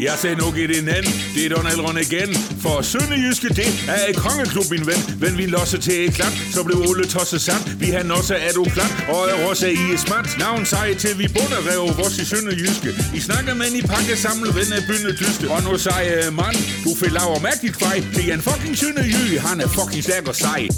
Jeg sagde nu i din en anden, det er Donald Ron igen. For Sønderjyske, det er et kongeklub, min ven. Men vi losser til et klart, så blev Ole tosset sand. Vi har også er du plat, og er også i et smart. Navn sej til vi bunder rev vores i Sønderjyske. I snakker med i pakke samle ven af bynde dyste. Og nu sej øh, mand, du fik laver mærkeligt kvej. Det er en fucking Sønderjyge, han er fucking stærk og sej.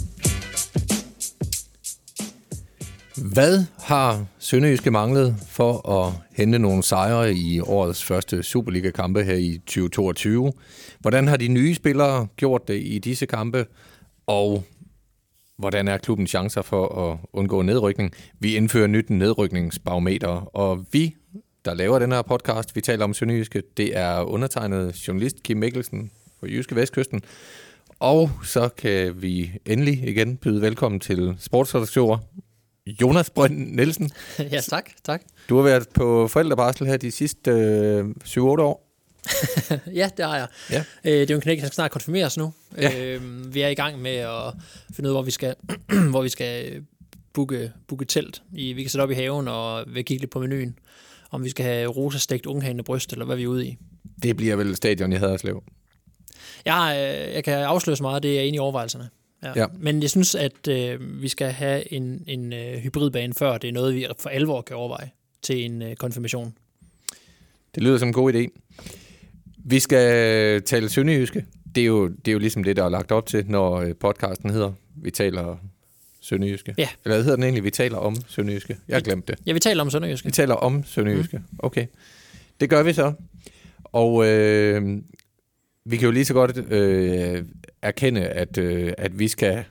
Hvad har Sønderjyske manglet for at hente nogle sejre i årets første Superliga-kampe her i 2022? Hvordan har de nye spillere gjort det i disse kampe? Og hvordan er klubbens chancer for at undgå nedrykning? Vi indfører nyt nedrykningsbarometer, og vi, der laver den her podcast, vi taler om Sønderjyske, det er undertegnet journalist Kim Mikkelsen på Jyske Vestkysten. Og så kan vi endelig igen byde velkommen til sportsredaktioner Jonas Brønd Nielsen. ja, tak, tak. Du har været på forældrebarsel her de sidste øh, 7-8 år. ja, det har jeg. Ja. Øh, det er jo en knæk, der snart konfirmeres nu. Ja. Øh, vi er i gang med at finde ud af, hvor vi skal, hvor vi skal booke, booke telt. I, vi kan sætte op i haven og vil kigge lidt på menuen. Om vi skal have rosastegt unghane bryst, eller hvad vi er ude i. Det bliver vel stadion i Haderslev? Jeg, øh, jeg kan afsløre så meget, det er inde i overvejelserne. Ja. ja. Men jeg synes, at øh, vi skal have en, en øh, hybridbane før. Det er noget, vi for alvor kan overveje til en øh, konfirmation. Det lyder som en god idé. Vi skal tale sønderjyske. Det er, jo, det er jo ligesom det, der er lagt op til, når øh, podcasten hedder Vi taler sønderjyske. Ja. Eller hvad hedder den egentlig? Vi taler om sønderjyske. Jeg har glemt det. Ja, vi taler om sønderjyske. Vi taler om sønderjyske. Mm. Okay. Det gør vi så. Og øh, vi kan jo lige så godt øh, erkende, at, øh, at vi skal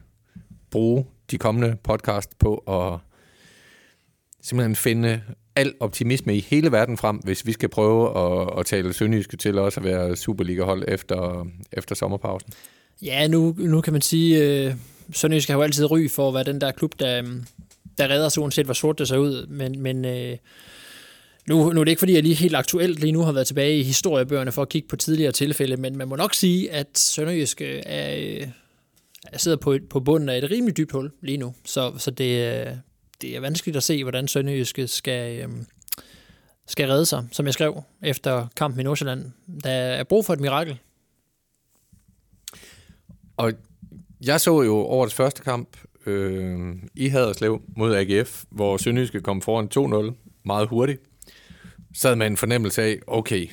bruge de kommende podcast på at simpelthen finde al optimisme i hele verden frem, hvis vi skal prøve at, at tale Sønderjyske til også at være Superliga-hold efter, efter sommerpausen. Ja, nu, nu kan man sige, øh, Sønderjysk har jo altid ry for at være den der klub, der, øh, der redder sig uanset hvor sort det ser ud, men, men øh, nu, nu er det ikke, fordi jeg lige helt aktuelt lige nu har været tilbage i historiebøgerne for at kigge på tidligere tilfælde, men man må nok sige, at Sønderjysk øh, er, øh, er sidder på, et, på bunden af et rimelig dybt hul lige nu. Så, så det, øh, det er vanskeligt at se, hvordan Sønderjyske skal, skal redde sig, som jeg skrev efter kampen i Nordsjælland. Der er brug for et mirakel. Og jeg så jo årets første kamp øh, i Haderslev mod AGF, hvor Sønderjyske kom foran 2-0 meget hurtigt sad med en fornemmelse af, okay,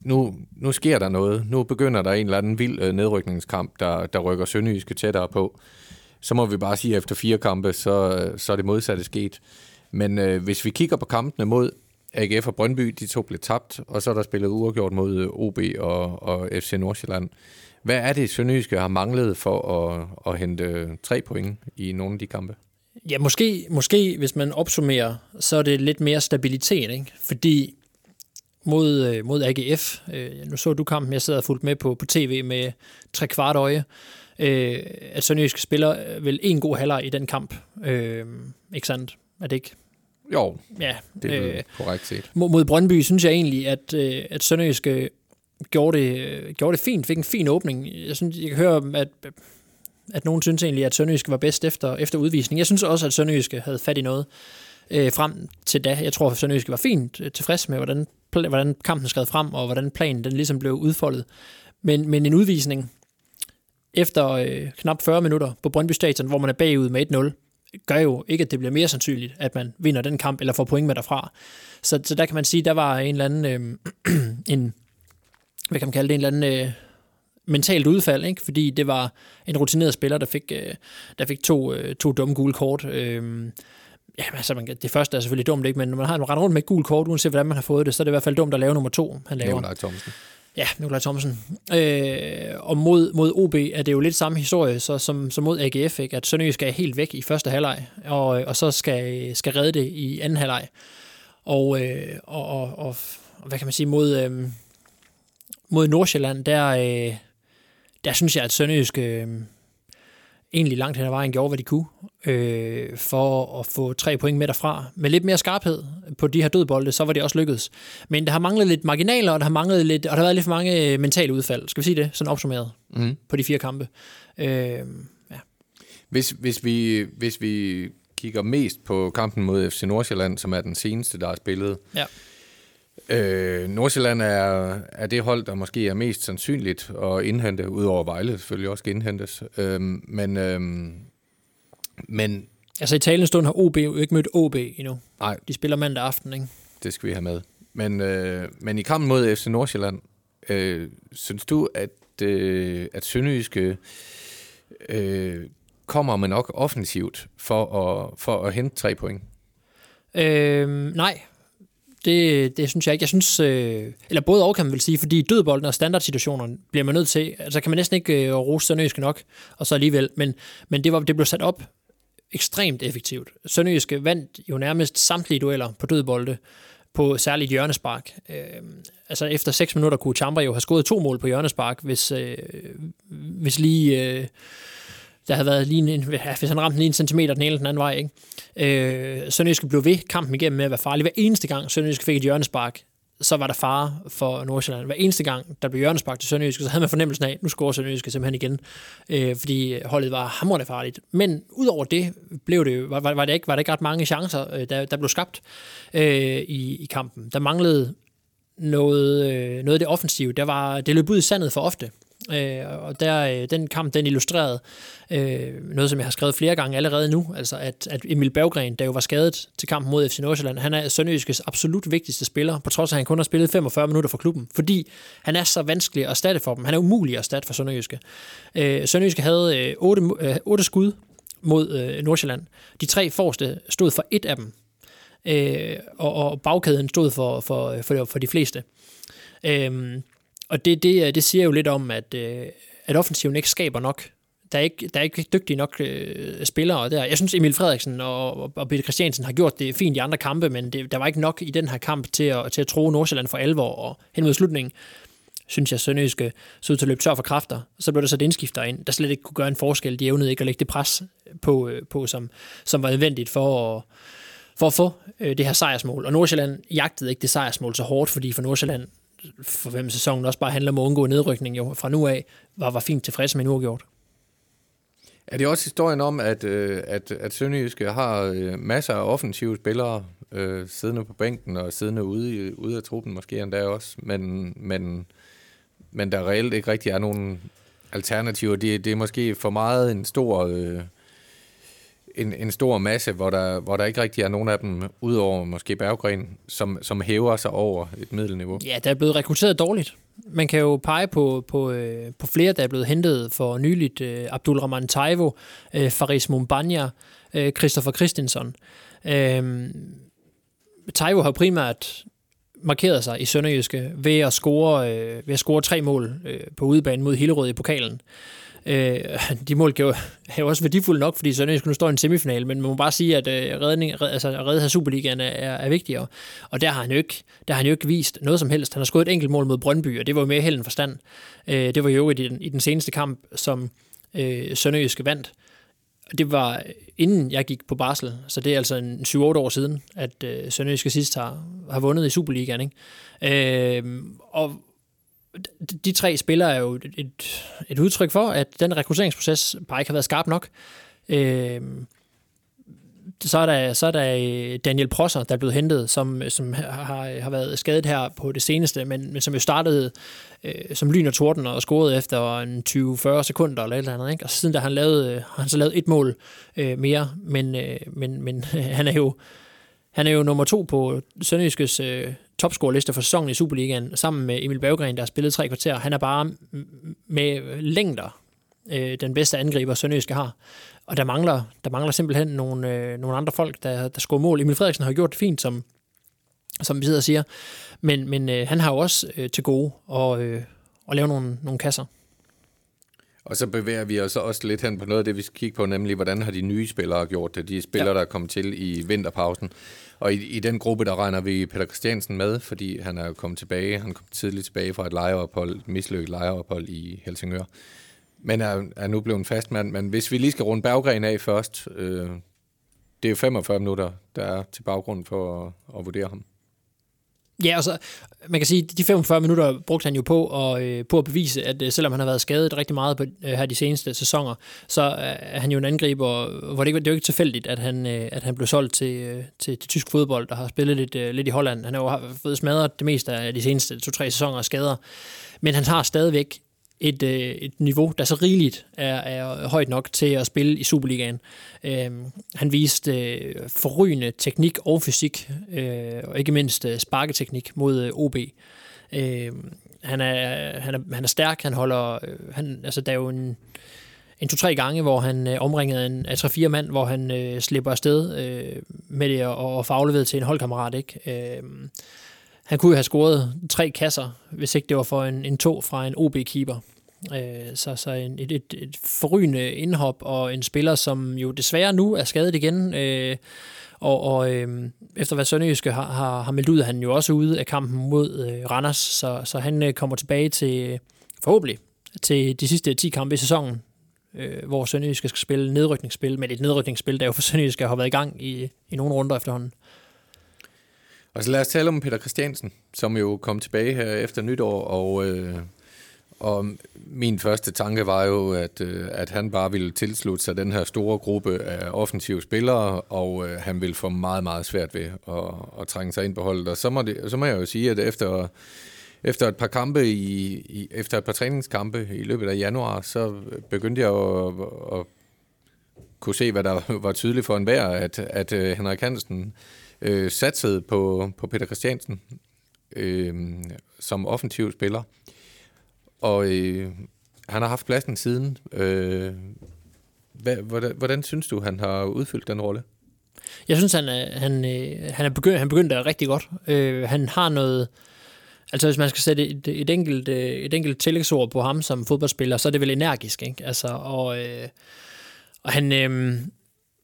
nu, nu sker der noget. Nu begynder der en eller anden vild øh, nedrykningskamp, der, der rykker Sønderjyske tættere på. Så må vi bare sige, at efter fire kampe, så, øh, så er det modsatte sket. Men øh, hvis vi kigger på kampene mod AGF og Brøndby, de to blev tabt, og så er der spillet uafgjort mod øh, OB og, og FC Nordsjælland. Hvad er det, Sønderjyske har manglet for at, at hente tre point i nogle af de kampe? Ja, måske, måske hvis man opsummerer, så er det lidt mere stabilitet, ikke? fordi mod, øh, mod AGF, øh, nu så du kampen, jeg sidder fuldt med på, på tv med tre kvart øje, øh, at Sønderjysk spiller øh, vel en god halvleg i den kamp. Øh, ikke sandt? Er det ikke? Jo, ja, det er øh, korrekt set. Mod, mod Brøndby synes jeg egentlig, at, øh, at Sønderjysk gjorde det, gjorde det fint, fik en fin åbning. Jeg synes, jeg kan høre, at at nogen synes egentlig, at Sønderjyske var bedst efter, efter udvisning. Jeg synes også, at Sønderjyske havde fat i noget øh, frem til da. Jeg tror, at Sønderjyske var fint øh, tilfreds med, hvordan, hvordan kampen skred frem, og hvordan planen den ligesom blev udfoldet. Men, men en udvisning efter øh, knap 40 minutter på Brøndby Stadion, hvor man er bagud med 1-0, gør jo ikke, at det bliver mere sandsynligt, at man vinder den kamp, eller får point med derfra. Så, så der kan man sige, der var en eller anden, øh, en, hvad kan man kalde det, en eller anden øh, mentalt udfald, ikke? fordi det var en rutineret spiller, der fik, øh, der fik to, øh, to dumme gule kort. Øh, ja, altså, man, det første er selvfølgelig dumt, ikke? men når man har en rundt med et gult kort, uanset hvordan man har fået det, så er det i hvert fald dumt at lave nummer to, han laver. Nikolaj Thomsen. Ja, Nikolaj Thomsen. Øh, og mod, mod OB er det jo lidt samme historie så, som, som mod AGF, ikke? at Sønderjysk skal helt væk i første halvleg, og, og så skal, skal redde det i anden halvleg. Og, øh, og, og, og, hvad kan man sige, mod, øh, mod Nordsjælland, der, øh, der synes jeg, at Sønderjysk øh, egentlig langt hen ad vejen gjorde, hvad de kunne, øh, for at få tre point med derfra. Med lidt mere skarphed på de her dødbolde, så var det også lykkedes. Men der har manglet lidt marginaler, og der har, manglet lidt, og der har været lidt for mange øh, mentale udfald. Skal vi sige det? Sådan opsummeret mm. på de fire kampe. Øh, ja. hvis, hvis, vi, hvis vi kigger mest på kampen mod FC Nordsjælland, som er den seneste, der er spillet, ja. Øh, Nordsjælland er, er det hold, der måske er mest sandsynligt at indhente, udover Vejle selvfølgelig også skal indhentes. Øh, men, øh, men... Altså i talende stund har OB jo ikke mødt OB endnu. Nej. De spiller mandag aften, ikke? Det skal vi have med. Men, øh, men i kampen mod FC Nordsjælland, øh, synes du, at, øh, at Sønderjyske øh, kommer man nok offensivt for at, for at hente tre point? Øh, nej, det, det synes jeg ikke. Jeg synes, øh, eller både over kan man vel sige, fordi dødbolden og standardsituationerne bliver man nødt til, altså kan man næsten ikke øh, rose Sønderjyske nok, og så alligevel, men, men det, var, det blev sat op ekstremt effektivt. Sønderjyske vandt jo nærmest samtlige dueller på dødbolde, på særligt hjørnespark. Øh, altså efter 6 minutter kunne Chambra jo have scoret to mål på hjørnespark, hvis, øh, hvis lige... Øh, der havde været lige en, hvis han ramte lige en centimeter den ene eller den anden vej. Ikke? Øh, Sønderjyske blev ved kampen igennem med at være farlig. Hver eneste gang Sønderjyske fik et hjørnespark, så var der fare for Nordsjælland. Hver eneste gang, der blev hjørnespark til Sønderjyske, så havde man fornemmelsen af, at nu scorer Sønderjyske simpelthen igen, øh, fordi holdet var hamrende farligt. Men udover det, blev det, var, var, det ikke, var det ikke ret mange chancer, øh, der, der blev skabt øh, i, i kampen. Der manglede noget, øh, noget af det offensive. Der var, det løb ud i sandet for ofte. Øh, og der, øh, den kamp, den illustrerede øh, noget, som jeg har skrevet flere gange allerede nu, altså at, at Emil Berggren, der jo var skadet til kampen mod FC Nordsjælland, han er Sønderjyskes absolut vigtigste spiller, på trods af, at han kun har spillet 45 minutter for klubben, fordi han er så vanskelig at erstatte for dem. Han er umulig at erstatte for Sønderjyske. Øh, Sønderjyske havde øh, 8, øh, 8 skud mod øh, Nordsjælland. De tre forreste stod for et af dem, øh, og, og bagkæden stod for, for, for, for de fleste. Øh, og det, det, øh, det siger jo lidt om, at, øh, at offensiven ikke skaber nok. Der er ikke, der er ikke dygtige nok øh, spillere der. Jeg synes, Emil Frederiksen og, og Peter Christiansen har gjort det fint i andre kampe, men det, der var ikke nok i den her kamp til at, til at tro Nordsjælland for alvor. Og hen mod slutningen, synes jeg, Sønderjyske så ud til at løbe tør for kræfter. Så blev der så et indskifter ind, der slet ikke kunne gøre en forskel. De evnede ikke at lægge det pres på, øh, på som, som var nødvendigt for at, for at få øh, det her sejrsmål. Og Nordsjælland jagtede ikke det sejrsmål så hårdt, fordi for Nordsjælland for hvem sæsonen også bare handler om at undgå nedrykning jo, fra nu af, var, var fint tilfreds med en uafgjort. Er det også historien om, at, øh, at, at Sønderjyske har øh, masser af offensive spillere øh, siddende på bænken og siddende ude, i, ude af truppen måske endda også, men, men, men der reelt ikke rigtig er nogen alternativer. Det, det er måske for meget en stor... Øh, en, en stor masse, hvor der, hvor der ikke rigtig er nogen af dem, udover måske Berggren, som, som hæver sig over et middelniveau. Ja, der er blevet rekrutteret dårligt. Man kan jo pege på, på, øh, på flere, der er blevet hentet for nyligt. Øh, Taivo, øh, Faris Mumbanya, øh, Christopher Christensen. Øh, Taivo har primært markeret sig i Sønderjyske ved at score, øh, ved at score tre mål øh, på udebane mod Hillerød i pokalen. Øh, Øh, de mål kan jo, er jo også værdifulde nok, fordi Sønderjysk nu står i en semifinal, men man må bare sige, at øh, redning, red, altså, at redde her Superligaen er, er vigtigere. Og der har, han jo ikke, der har han jo ikke vist noget som helst. Han har skudt et enkelt mål mod Brøndby, og det var jo mere held forstand. Øh, det var jo i den, i den seneste kamp, som øh, Sønderjyske vandt. Det var øh, inden jeg gik på barsel, så det er altså en 7-8 år siden, at øh, Sønderjyske sidst har, har vundet i Superligaen. Ikke? Øh, og, de tre spillere er jo et, et udtryk for, at den rekrutteringsproces bare ikke har været skarp nok. Øh, så er, der, så er der øh, Daniel Prosser, der er blevet hentet, som, som har, har været skadet her på det seneste, men, men som jo startede øh, som lyn og torden og scorede efter en 20-40 sekunder eller et eller andet. Ikke? Og siden da han, lavet, øh, har han så lavet et mål øh, mere, men, øh, men, men han er jo han er jo nummer to på Sønderjyskes øh, topscorerliste for sæsonen i Superligaen, sammen med Emil Berggren, der har spillet tre kvarter. Han er bare med længder øh, den bedste angriber, Sønderjyske har. Og der mangler, der mangler simpelthen nogle, øh, nogle andre folk, der, der scorer mål. Emil Frederiksen har gjort det fint, som, som vi sidder og siger. Men, men øh, han har jo også øh, til gode at, øh, at lave nogle, nogle kasser. Og så bevæger vi os også lidt hen på noget af det, vi skal kigge på, nemlig hvordan har de nye spillere gjort det, de spillere, ja. der er kommet til i vinterpausen. Og i, i den gruppe, der regner vi Peter Christiansen med, fordi han er kommet tilbage, han kom tidligt tilbage fra et lejeophold, et mislykket lejeophold i Helsingør. Men er, er nu blevet en fast mand. Men hvis vi lige skal runde Berggren af først, øh, det er jo 45 minutter, der er til baggrund for at, at vurdere ham. Ja, altså, man kan sige, de 45 minutter brugte han jo på og, øh, på at bevise, at øh, selvom han har været skadet rigtig meget på, øh, her de seneste sæsoner, så øh, er han jo en angriber, hvor det, det er jo ikke tilfældigt, at han, øh, at han blev solgt til, øh, til, til tysk fodbold, der har spillet lidt, øh, lidt i Holland. Han har jo fået smadret det meste af de seneste to-tre sæsoner af skader, men han har stadigvæk et, øh, et niveau, der så rigeligt er, er højt nok til at spille i Superligaen. Øh, han viste øh, forrygende teknik og fysik, øh, og ikke mindst øh, sparketeknik mod øh, OB. Øh, han, er, han, er, han er stærk, han holder... Øh, han, altså, der er jo en, en to-tre gange, hvor han øh, omringede en af tre-fire mand, hvor han øh, slipper afsted øh, med det og, og får afleveret til en holdkammerat. Ikke? Øh, han kunne jo have scoret tre kasser, hvis ikke det var for en, en to fra en OB-keeper. Øh, så så en, et, et, et forrygende indhop, og en spiller, som jo desværre nu er skadet igen. Øh, og, og øh, efter hvad Sønderjyske har, har, har meldt ud, er han jo også ude af kampen mod øh, Randers, så, så han øh, kommer tilbage til, forhåbentlig, til de sidste 10 kampe i sæsonen, øh, hvor Sønderjyske skal spille nedrykningsspil, men et nedrykningsspil, der jo for Sønderjyske har været i gang i, i nogle runder efterhånden. Og så lad os tale om Peter Christiansen, som jo kom tilbage her efter nytår, og, øh, og min første tanke var jo, at, øh, at han bare ville tilslutte sig den her store gruppe af offensive spillere, og øh, han ville få meget, meget svært ved at, at trænge sig ind på holdet. Og så må, det, så må jeg jo sige, at efter, efter et par kampe i, i, efter et par træningskampe i løbet af januar, så begyndte jeg at, at kunne se, hvad der var tydeligt for enhver, at, at øh, Henrik Hansen øh, satsede på, på Peter Christiansen øh, som offensiv spiller. Og øh, han har haft pladsen siden. Øh, hvad, hvordan, hvordan synes du, han har udfyldt den rolle? Jeg synes, han er, han, øh, han er begyndt, han begyndte rigtig godt. Øh, han har noget... Altså, hvis man skal sætte et, et, enkelt, øh, et enkelt tillægsord på ham som fodboldspiller, så er det vel energisk, ikke? Altså, og, øh, og han, øh,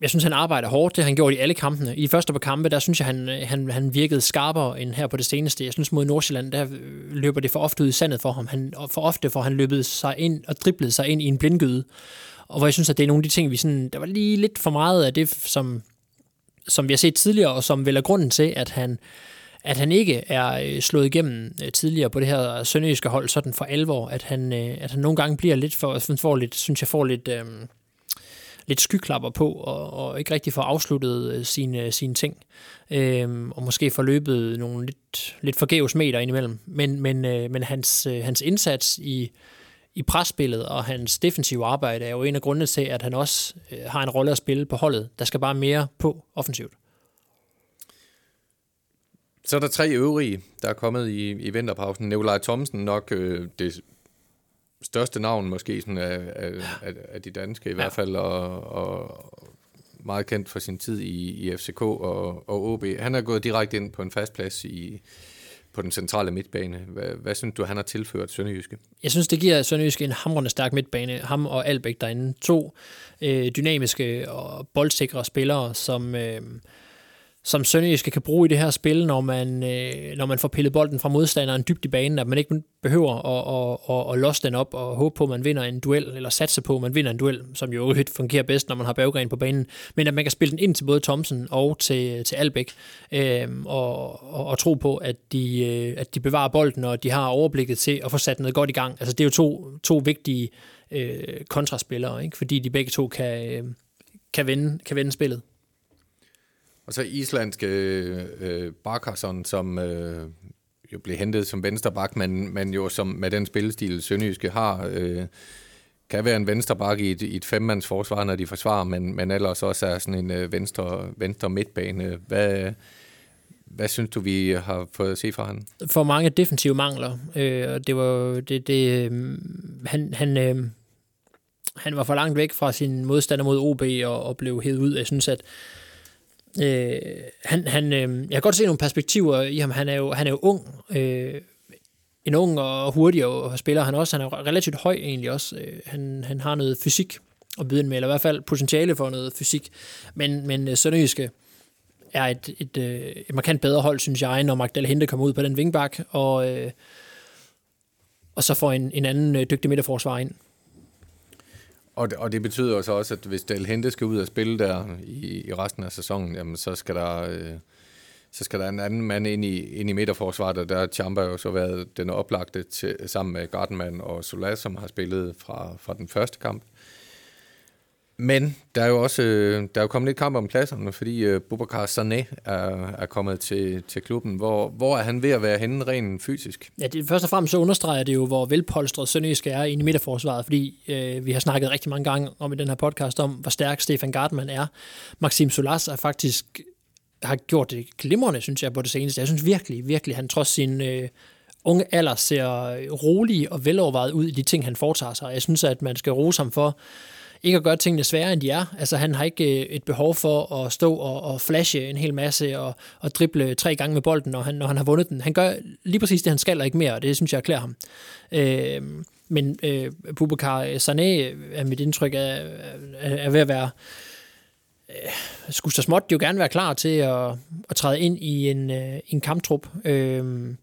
jeg synes, han arbejder hårdt. Det har han gjort i alle kampene. I de første par kampe, der synes jeg, han, øh, han, han virkede skarpere end her på det seneste. Jeg synes, mod Nordsjælland, der øh, løber det for ofte ud i sandet for ham. Han, for ofte får han løbet sig ind og driblet sig ind i en blindgyde. Og hvor jeg synes, at det er nogle af de ting, vi sådan... Der var lige lidt for meget af det, som, som vi har set tidligere, og som vel er grunden til, at han, at han ikke er øh, slået igennem tidligere på det her sønderjyske hold, sådan for alvor, at han, at han nogle gange bliver lidt for, får lidt, synes jeg får lidt, øh, lidt skyklapper på, og, og ikke rigtig får afsluttet øh, sine, sine ting. øh, og måske får løbet nogle lidt, lidt forgæves meter indimellem. Men, men, øh, men hans, øh, hans indsats i, i presspillet og hans defensive arbejde er jo en af grundene til, at han også øh, har en rolle at spille på holdet. Der skal bare mere på offensivt. Så er der tre øvrige, der er kommet i, i vinterpausen. Nikolaj Thomsen nok øh, det største navn måske sådan af, af, af, af de danske i hvert fald, og, og meget kendt for sin tid i, i FCK og, og OB. Han er gået direkte ind på en fast plads i, på den centrale midtbane. Hvad, hvad synes du, han har tilført Sønderjyske? Jeg synes, det giver Sønderjyske en hamrende stærk midtbane. Ham og Albæk derinde. To øh, dynamiske og boldsikre spillere, som... Øh, som Sønderjyske kan bruge i det her spil, når man, øh, når man får pillet bolden fra modstanderen dybt i banen, at man ikke behøver at, at, at, at losse den op og håbe på, at man vinder en duel, eller satse på, at man vinder en duel, som jo øvrigt fungerer bedst, når man har baggren på banen, men at man kan spille den ind til både Thomsen og til, til Albæk, øh, og, og, og tro på, at de, øh, at de bevarer bolden, og de har overblikket til at få sat noget godt i gang. Altså det er jo to, to vigtige øh, kontraspillere, ikke? fordi de begge to kan, øh, kan, vende, kan vende spillet. Og så islandske øh, Barkarsson, som øh, jo blev hentet som vensterbak, men, men jo som med den spillestil, Sønderjyske har, øh, kan være en vensterbak i et, i et femmands forsvar, når de forsvarer, men, men ellers også er sådan en øh, venstre, venstre midtbane. Hvad, hvad synes du, vi har fået at se fra ham? For mange defensive mangler. Øh, det var det, det, øh, han, han, øh, han var for langt væk fra sin modstander mod OB og, og blev hævet ud. Jeg synes, at Øh, han, han, øh, jeg kan godt se nogle perspektiver i ham. Han er jo, han er jo ung. Øh, en ung og hurtig og spiller han også. Han er relativt høj egentlig også. Øh, han, han har noget fysik at byde med, eller i hvert fald potentiale for noget fysik. Men, men øh, Sønderjyske er et, et, et, et markant bedre hold, synes jeg, når Magdal Hente kommer ud på den vingbak, og, øh, og så får en, en anden øh, dygtig midterforsvar ind. Og det, og det betyder så også, at hvis Del Hente skal ud og spille der i, i resten af sæsonen, jamen så skal der... Øh, så skal der en anden mand ind i, ind i midterforsvaret, og der har Champa jo så været den oplagte til, sammen med Gardenman og Solas, som har spillet fra, fra den første kamp. Men der er jo også øh, der er jo kommet lidt kamp om pladserne, fordi uh, Boubacar Sané er, er kommet til, til klubben. Hvor, hvor er han ved at være henne rent fysisk? Ja, det, først og fremmest så understreger det jo, hvor velpolstret Sønderjysk er inde i midterforsvaret, fordi øh, vi har snakket rigtig mange gange om i den her podcast om, hvor stærk Stefan Gartman er. Maxim Solas er faktisk har gjort det glimrende, synes jeg, på det seneste. Jeg synes virkelig, virkelig, han trods sin øh, unge alder ser rolig og velovervejet ud i de ting, han foretager sig. Jeg synes, at man skal rose ham for ikke at gøre tingene sværere, end de er. Altså, han har ikke øh, et behov for at stå og, og flashe en hel masse og, og drible tre gange med bolden, når han, når han har vundet den. Han gør lige præcis det, han skal, og ikke mere, og det synes jeg klæder ham. Øh, men øh, Bubakar Sané øh, er mit indtryk af, er, er ved at være øh, skulle så småt jo gerne være klar til at, at træde ind i en, øh, en kamptrup. Øh,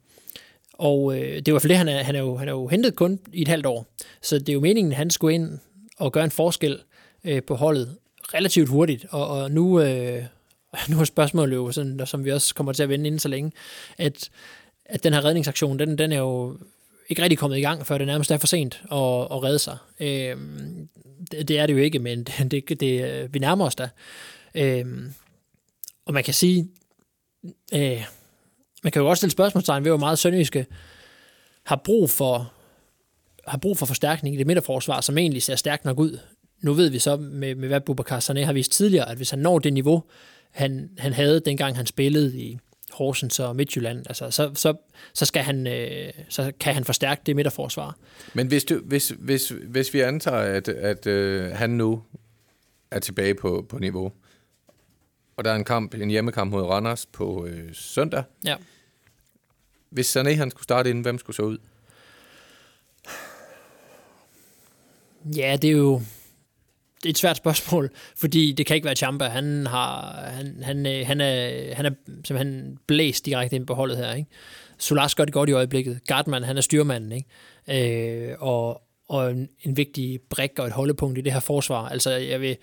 og øh, det var for det, han er, han, er jo, han er jo hentet kun i et halvt år. Så det er jo meningen, at han skulle ind og gøre en forskel øh, på holdet relativt hurtigt. Og, og nu, øh, nu er spørgsmålet jo, sådan, som vi også kommer til at vende inden så længe, at, at den her redningsaktion, den, den er jo ikke rigtig kommet i gang, før det nærmest er for sent at, at redde sig. Øh, det, det er det jo ikke, men det, det, det, vi nærmer os da. Øh, og man kan sige, øh, man kan jo også stille spørgsmålstegn ved, hvor meget Sønderjyske har brug for har brug for forstærkning i det midterforsvar, som egentlig ser stærkt nok ud. Nu ved vi så, med, med hvad Bubakar Sané har vist tidligere, at hvis han når det niveau, han, han havde dengang han spillede i Horsens og Midtjylland, altså, så, så, så, skal han, øh, så kan han forstærke det midterforsvar. Men hvis, du, hvis, hvis, hvis vi antager, at, at øh, han nu er tilbage på, på niveau, og der er en kamp, en hjemmekamp mod Randers på øh, søndag. Ja. Hvis Sané han skulle starte inden, hvem skulle så ud? Ja, det er jo det er et svært spørgsmål, fordi det kan ikke være Champa. Han, har, han, han, øh, han, er, han er simpelthen blæst direkte ind på holdet her. Ikke? Solas gør det godt i øjeblikket. Gardman, han er styrmanden. Ikke? Øh, og, og en, en vigtig brik og et holdepunkt i det her forsvar. Altså, jeg vil,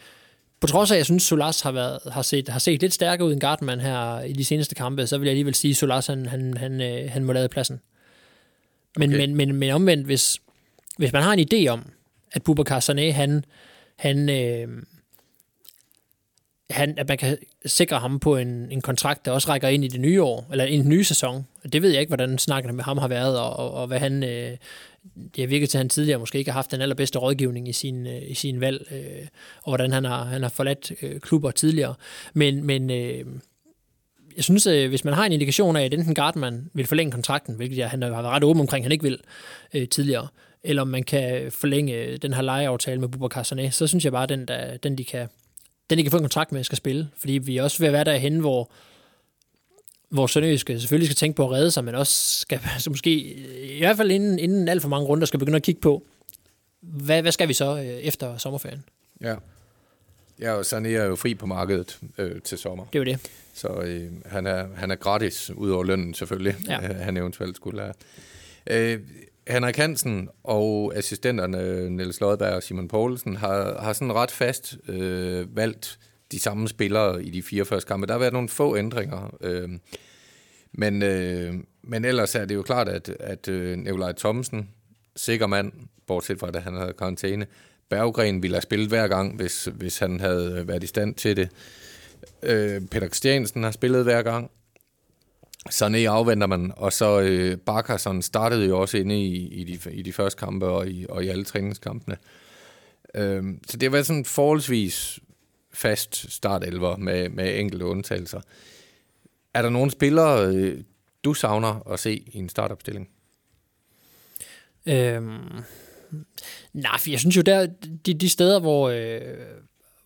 på trods af, at jeg synes, Solas har, været, har, set, har set lidt stærkere ud end Gardman her i de seneste kampe, så vil jeg alligevel sige, at Solas han, han, han, øh, han må lade pladsen. Men, okay. men, men, men omvendt, hvis, hvis man har en idé om, at Bubakar Sané, han, han, øh, han, at man kan sikre ham på en, en kontrakt, der også rækker ind i det nye år, eller i den nye sæson. Det ved jeg ikke, hvordan snakkerne med ham har været, og, og, og hvad han... Øh, det har virket til, at han tidligere måske ikke har haft den allerbedste rådgivning i sin, øh, i sin valg, øh, og hvordan han har, han har forladt øh, klubber tidligere. Men, men øh, jeg synes, at hvis man har en indikation af, at enten Gardman vil forlænge kontrakten, hvilket jeg, han har været ret åben omkring, han ikke vil øh, tidligere, eller om man kan forlænge den her lejeaftale med Bubakar Sané, så synes jeg bare, at den, der, den, de kan, den, de kan få en kontrakt med, skal spille. Fordi vi er også ved at være derhen, hvor, hvor Sønderjyske selvfølgelig skal tænke på at redde sig, men også skal så måske, i hvert fald inden, inden alt for mange runder, skal begynde at kigge på, hvad, hvad skal vi så øh, efter sommerferien? Ja. Ja, og Sané er jo fri på markedet øh, til sommer. Det er jo det. Så øh, han, er, han er gratis, ud over lønnen selvfølgelig, ja. han eventuelt skulle have. Øh, Henrik Hansen og assistenterne Niels Lodberg og Simon Poulsen har, har sådan ret fast øh, valgt de samme spillere i de fire første kampe. Der har været nogle få ændringer, øh, men, øh, men ellers er det jo klart, at, at øh, Nikolaj Thomsen, sikker mand, bortset fra, at han havde karantæne, Berggren ville have spillet hver gang, hvis, hvis han havde øh, været i stand til det. Øh, Peter Christiansen har spillet hver gang. Sané afventer man, og så øh, Barkerson startede jo også inde i, i, de, i de første kampe og i, og i alle træningskampene. Øhm, så det har været sådan forholdsvis fast startelver med, med enkelte undtagelser. Er der nogle spillere, øh, du savner at se i en startopstilling? Øhm, nej, for jeg synes jo, der de, de steder, hvor, øh,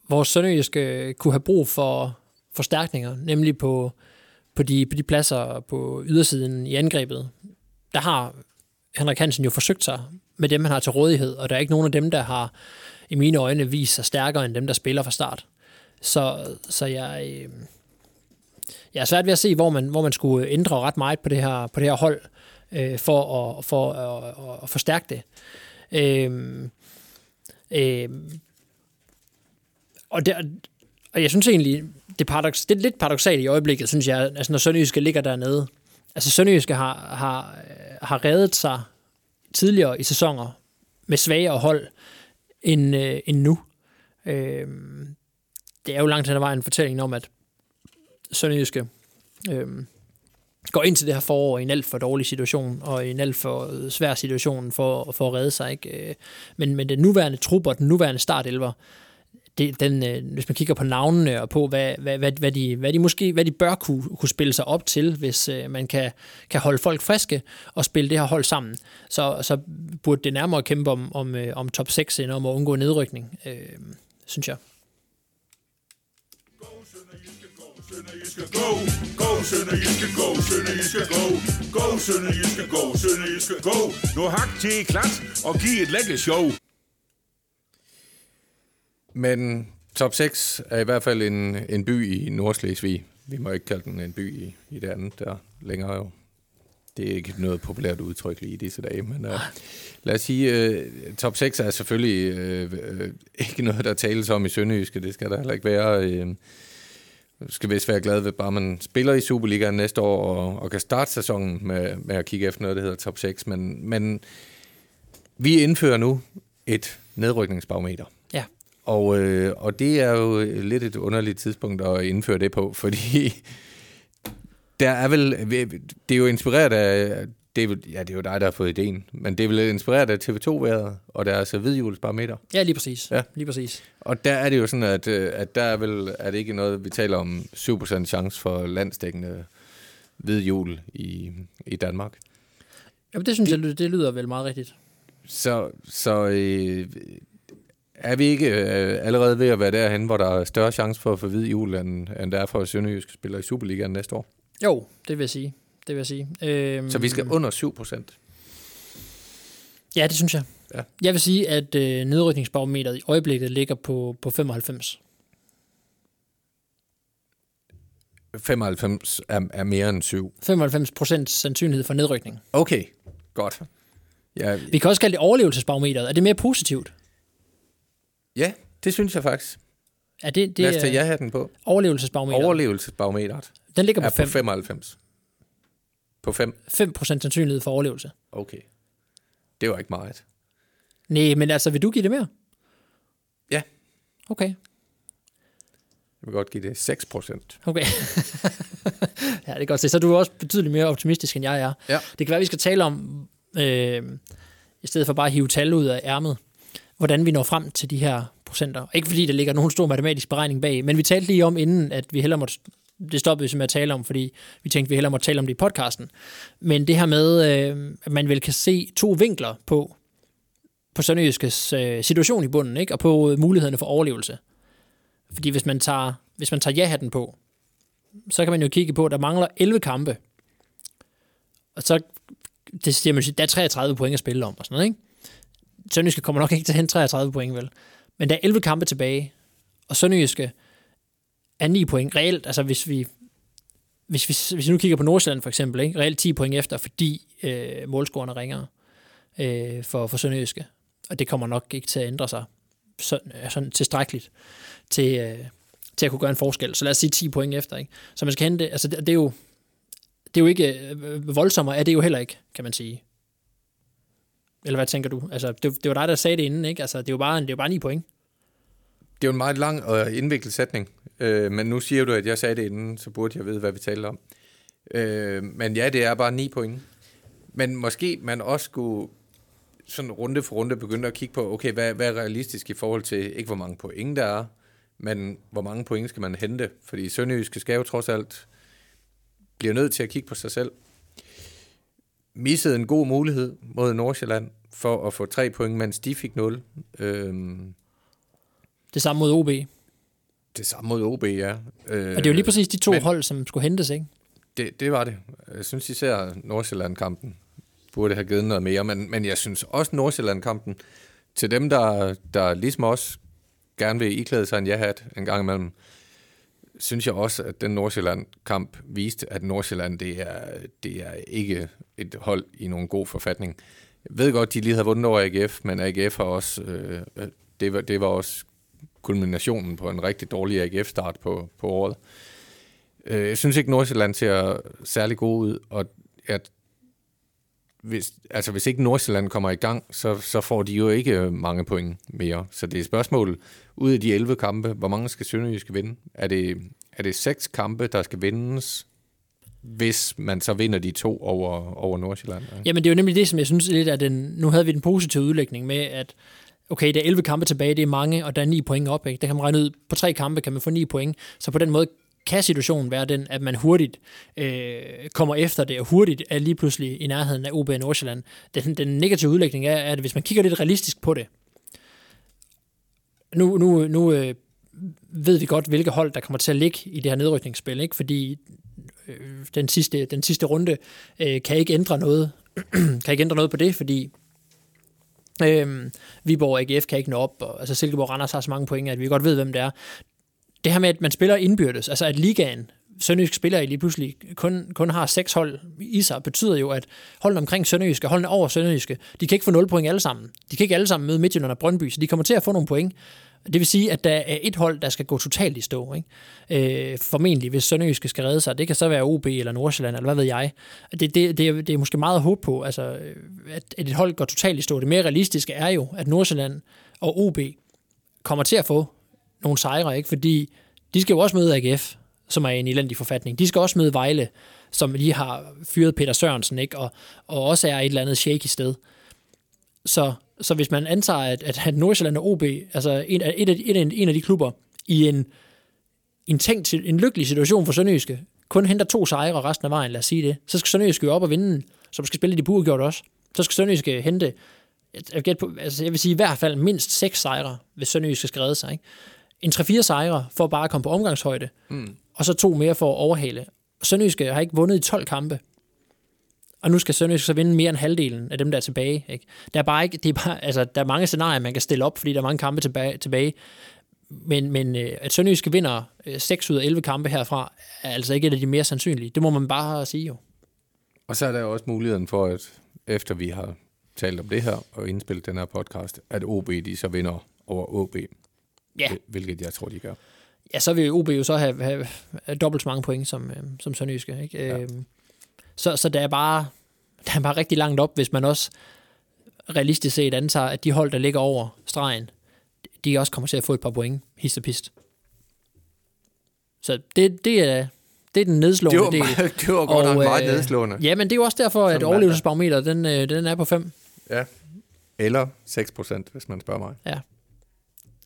hvor Sønderjysk øh, kunne have brug for forstærkninger, nemlig på på de, på de pladser på ydersiden i angrebet, der har Henrik Hansen jo forsøgt sig med dem, han har til rådighed, og der er ikke nogen af dem, der har i mine øjne vist sig stærkere end dem, der spiller fra start. Så, så jeg, øh, jeg er svært ved at se, hvor man, hvor man skulle ændre ret meget på det her, på det her hold, øh, for, at, for at, at, at forstærke det. Øh, øh, og der, Og jeg synes egentlig, det, paradox, det er lidt paradoxalt i øjeblikket, synes jeg, altså når Sønderjyske ligger dernede. Altså Sønderjyske har, har, øh, har reddet sig tidligere i sæsoner med svagere hold end, øh, end nu. Øh, det er jo langt hen ad vejen en fortælling om, at Sønderjyske øh, går ind til det her forår i en alt for dårlig situation, og i en alt for øh, svær situation for, for at redde sig. Ikke? Øh, men, men den nuværende trup og den nuværende startelver, det, den, øh, hvis man kigger på navnene og på, hvad, hvad, hvad, hvad, de, hvad de måske hvad de bør kunne, kunne spille sig op til, hvis øh, man kan, kan holde folk friske og spille det her hold sammen, så, så burde det nærmere kæmpe om, om, øh, om top 6 end om at undgå nedrykning, øh, synes jeg. Sønderjyske, go! Go, Sønderjyske, go! Sønderjyske, go! Go, Sønderjyske, go! Sønderjyske, go! Nu hak til klat og giv et lækkert show. Men top 6 er i hvert fald en, en by i Nordslesvig. Vi må ikke kalde den en by i, i det andet der længere jo. Det er ikke noget populært udtryk lige i disse dage, men uh, lad os sige, uh, top 6 er selvfølgelig uh, uh, ikke noget, der tales om i Sønderjyske. Det skal der heller ikke være. Uh, skal vist være glad ved, bare man spiller i Superligaen næste år og, og kan starte sæsonen med, med at kigge efter noget, der hedder top 6. Men, men vi indfører nu et nedrykningsbarometer. Og, øh, og det er jo lidt et underligt tidspunkt at indføre det på, fordi der er vel, det er jo inspireret af, det er, vel, ja, det er jo dig, der har fået ideen, men det er vel inspireret af TV2-været og deres hvidhjulsbarometer. Ja, lige præcis. Ja. Lige præcis. Og der er det jo sådan, at, øh, at der er vel er det ikke noget, vi taler om 7% chance for landsdækkende hvidhjul i, i Danmark. Jamen, det synes jeg, det lyder vel meget rigtigt. Så, så øh, er vi ikke øh, allerede ved at være derhen, hvor der er større chance for at få hvid jul, end, end der er for at Sønderjysk spiller i Superligaen næste år? Jo, det vil jeg sige. Det vil jeg sige. Øhm, Så vi skal under 7 procent? Ja, det synes jeg. Ja. Jeg vil sige, at øh, nedrykningsbarometeret i øjeblikket ligger på, på 95. 95 er, er mere end 7. 95 procent sandsynlighed for nedrykning. Okay, godt. Ja, Vi kan også kalde det overlevelsesbarometeret. Er det mere positivt? Ja det synes jeg faktisk. Er det, det Lad os tage er ja-hatten på. overlevelsesbarometeret? Overlevelsesbarometeret Den ligger er på på 5. 95. På 5? 5 procent sandsynlighed for overlevelse. Okay. Det var ikke meget. Nej, men altså, vil du give det mere? Ja. Okay. Jeg vil godt give det 6 procent. Okay. ja, det kan godt se. Så er du også betydeligt mere optimistisk, end jeg er. Ja. Det kan være, vi skal tale om, øh, i stedet for bare at hive tal ud af ærmet, hvordan vi når frem til de her procenter. Ikke fordi der ligger nogen stor matematisk beregning bag, men vi talte lige om inden, at vi heller måtte, det stoppede vi simpelthen at tale om, fordi vi tænkte, vi hellere måtte tale om det i podcasten. Men det her med, øh, at man vel kan se to vinkler på, på Sønderjyskes øh, situation i bunden, ikke? og på øh, mulighederne for overlevelse. Fordi hvis man tager, hvis man tager ja-hatten på, så kan man jo kigge på, at der mangler 11 kampe. Og så det siger man, der er 33 point at spille om, og sådan noget, ikke? Sønderjyske kommer nok ikke til at hente 33 point, vel? Men der er 11 kampe tilbage, og Sønderjyske er 9 point. Reelt, altså hvis vi, hvis vi, hvis vi nu kigger på Nordsjælland for eksempel, ikke? reelt 10 point efter, fordi øh, målscorerne er ringere øh, for, for Sønderjyske. Og det kommer nok ikke til at ændre sig sådan, øh, sådan tilstrækkeligt til, øh, til at kunne gøre en forskel. Så lad os sige 10 point efter. Ikke? Så man skal hente, altså det, det er jo det er jo ikke øh, voldsommere, er det jo heller ikke, kan man sige. Eller hvad tænker du? Altså, det, det var dig, der sagde det inden, ikke? Altså, det er jo bare, det er jo bare 9 point. Det er jo en meget lang og indviklet sætning, øh, men nu siger du, at jeg sagde det inden, så burde jeg vide, hvad vi taler om. Øh, men ja, det er bare 9 point. Men måske man også skulle sådan runde for runde begynde at kigge på, okay, hvad, hvad er realistisk i forhold til, ikke hvor mange point der er, men hvor mange point skal man hente? Fordi Sønderjyske skal jo trods alt blive nødt til at kigge på sig selv. Missede en god mulighed mod Nordsjælland for at få tre point, mens de fik 0. Øhm, Det samme mod OB. det samme mod OB, ja. Øh, Og det er jo lige præcis de to men- hold, som skulle hentes, ikke? Det, det var det. Jeg synes især Nordsjælland-kampen burde have givet noget mere, men, men jeg synes også Nordsjælland-kampen, til dem, der, der ligesom os gerne vil iklæde sig en ja-hat en gang imellem, synes jeg også, at den Nordsjælland-kamp viste, at Nordsjælland, det er, det er ikke et hold i nogen god forfatning. Jeg ved godt, de lige havde vundet over AGF, men AGF har også, øh, øh, det, var, det var også kulminationen på en rigtig dårlig AGF-start på, på året. Øh, jeg synes ikke, Nordsjælland ser særlig god ud, og at hvis, altså hvis ikke Nordsjælland kommer i gang, så, så får de jo ikke øh, mange point mere. Så det er et spørgsmål, ud af de 11 kampe, hvor mange skal Sønderjysk vinde? Er det, er det seks kampe, der skal vindes, hvis man så vinder de to over, over Nordsjælland? Ikke? Jamen det er jo nemlig det, som jeg synes lidt, at den, nu havde vi den positive udlægning med, at okay, der er 11 kampe tilbage, det er mange, og der er 9 point op. Ikke? Der kan man regne ud, på tre kampe kan man få 9 point. Så på den måde kan situationen være den, at man hurtigt øh, kommer efter det, og hurtigt er lige pludselig i nærheden af OB Nordsjælland. Den, den negative udlægning er, at hvis man kigger lidt realistisk på det, nu, nu, nu øh, ved vi godt, hvilke hold, der kommer til at ligge i det her nedrykningsspil, ikke? fordi øh, den, sidste, den sidste runde øh, kan ikke ændre noget kan ikke ændre noget på det, fordi øh, Viborg og AGF kan ikke nå op, og altså Silkeborg Randers har så mange point, at vi godt ved, hvem det er det her med, at man spiller indbyrdes, altså at ligaen, Sønderjysk spiller i lige pludselig kun, kun har seks hold i sig, betyder jo, at holdene omkring Sønderjyske, holdene over Sønderjyske, de kan ikke få 0 point alle sammen. De kan ikke alle sammen møde Midtjylland og Brøndby, så de kommer til at få nogle point. Det vil sige, at der er et hold, der skal gå totalt i stå. Ikke? Øh, formentlig, hvis Sønderjyske skal redde sig. Det kan så være OB eller Nordsjælland, eller hvad ved jeg. Det, det, det, er, det er måske meget at håbe på, altså, at et hold går totalt i stå. Det mere realistiske er jo, at Nordsjælland og OB kommer til at få nogle sejre, ikke? fordi de skal jo også møde AGF, som er i en elendig forfatning. De skal også møde Vejle, som lige har fyret Peter Sørensen, ikke? Og, og også er et eller andet shaky sted. Så, så hvis man antager, at, at Nordsjælland og OB, altså en, et af, et en af de klubber, i en, en, tænkt, en lykkelig situation for Sønderjyske, kun henter to sejre resten af vejen, lad os sige det, så skal Sønderjyske op og vinde, som skal spille de burgjort også. Så skal Sønderjyske hente, jeg, jeg, altså jeg vil sige i hvert fald mindst seks sejre, hvis Sønderjyske skal redde sig. Ikke? En 3-4 sejre for bare at komme på omgangshøjde, mm. og så to mere for at overhale. Sønderjyske har ikke vundet i 12 kampe, og nu skal Sønderjyske så vinde mere end halvdelen af dem, der er tilbage. Ikke? Der, er bare ikke, det er bare, altså, der er mange scenarier, man kan stille op, fordi der er mange kampe tilbage. tilbage. Men, men øh, at Sønderjyske vinder 6 øh, ud af 11 kampe herfra, er altså ikke et af de mere sandsynlige. Det må man bare sige jo. Og så er der også muligheden for, at efter vi har talt om det her og indspillet den her podcast, at OB de så vinder over OB. Ja. Hvilket jeg tror, de gør. Ja, så vil OB jo så have, have, dobbelt så mange point som, øh, som Sønderjyske. Ikke? Ja. Øhm, så, så der er bare der er bare rigtig langt op, hvis man også realistisk set antager, at de hold, der ligger over stregen, de også kommer til at få et par point, hist og pist. Så det, det er det er den nedslående det var, del. Det var godt og, nok meget øh, nedslående. Ja, men det er jo også derfor, at overlevelsesbarometer, den, øh, den er på 5. Ja, eller 6 procent, hvis man spørger mig. Ja,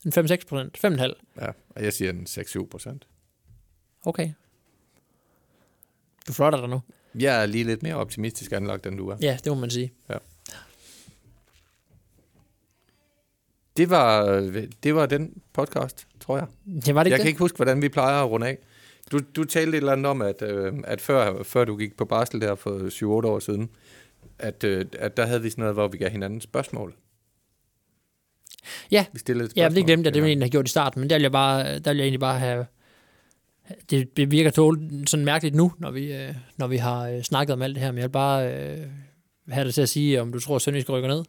en 5-6 procent? 5,5? Ja, og jeg siger en 6-7 procent. Okay. Du flotter dig nu. Jeg er lige lidt mere optimistisk anlagt, end du er. Ja, det må man sige. Ja. Det var, det var den podcast, tror jeg. Ja, var det jeg det? kan ikke huske, hvordan vi plejer at runde af. Du, du talte et eller andet om, at, øh, at før, før du gik på barsel der for 7-8 år siden, at, øh, at der havde vi sådan noget, hvor vi gav hinanden spørgsmål. Ja, vi stillede et ja det glemte jeg, det ville jeg have gjort i starten, men der vil jeg, bare, der vil jeg egentlig bare have... Det, det virker tål, sådan mærkeligt nu, når vi, øh, når vi har øh, snakket om alt det her, men jeg vil bare øh, have dig til at sige, om du tror, at Sønderjysk skal rykke ned.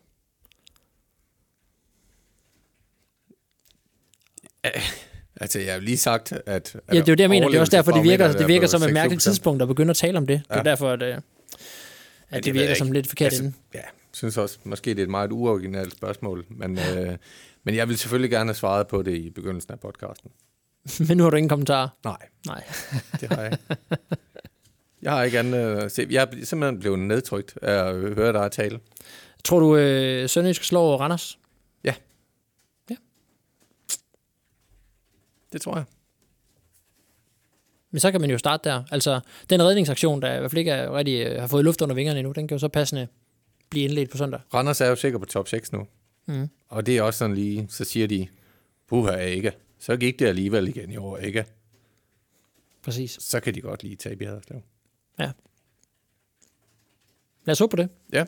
Altså, jeg har jo lige sagt, at... at ja, det er jo det, jeg mener. Det er også derfor, det virker, det virker som et mærkeligt tidspunkt at begynde at tale om det. Det er ja. derfor, at, at det, det virker som lidt forkert altså, inden. Ja, synes også, måske det er et meget uoriginalt spørgsmål, men, øh, men jeg vil selvfølgelig gerne have svaret på det i begyndelsen af podcasten. men nu har du ingen kommentar? Nej. Nej. det har jeg Jeg har ikke andet at se. Jeg er simpelthen blevet nedtrykt af at høre dig tale. Tror du, øh, Sønderjysk slår Randers? Ja. Ja. Det tror jeg. Men så kan man jo starte der. Altså, den redningsaktion, der i hvert fald ikke er rigtig, øh, har fået luft under vingerne endnu, den kan jo så passende blive indledt på søndag. Randers er jo sikker på top 6 nu. Mm. Og det er også sådan lige, så siger de, puha ikke. Så gik det alligevel igen i år, ikke? Præcis. Så kan de godt lige tage i Haderslev. Ja. Lad os håbe på det. Ja.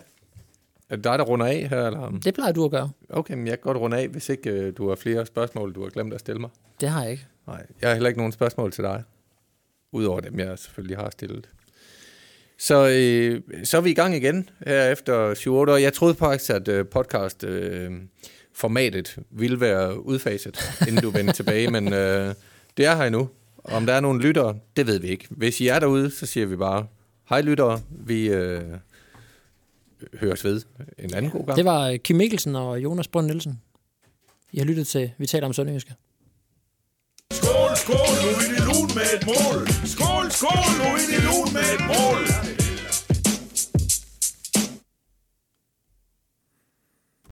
Er det dig, der runder af her? Eller? Det plejer du at gøre. Okay, men jeg kan godt runde af, hvis ikke uh, du har flere spørgsmål, du har glemt at stille mig. Det har jeg ikke. Nej, jeg har heller ikke nogen spørgsmål til dig. Udover dem, jeg selvfølgelig har stillet. Så, øh, så er vi i gang igen her efter 7 år. Jeg troede faktisk, at øh, podcast øh, formatet ville være udfaset, inden du vendte tilbage, men øh, det er her endnu. Om der er nogle lyttere, det ved vi ikke. Hvis I er derude, så siger vi bare, hej lyttere, vi øh, høres ved en anden god gang. Det var øh, Kim Mikkelsen og Jonas Brønd Nielsen. I har lyttet til, vi taler om Sønderjyske. Skål, skål, nu er det lun med et mål. Skål, skål, nu er det lun med et mål.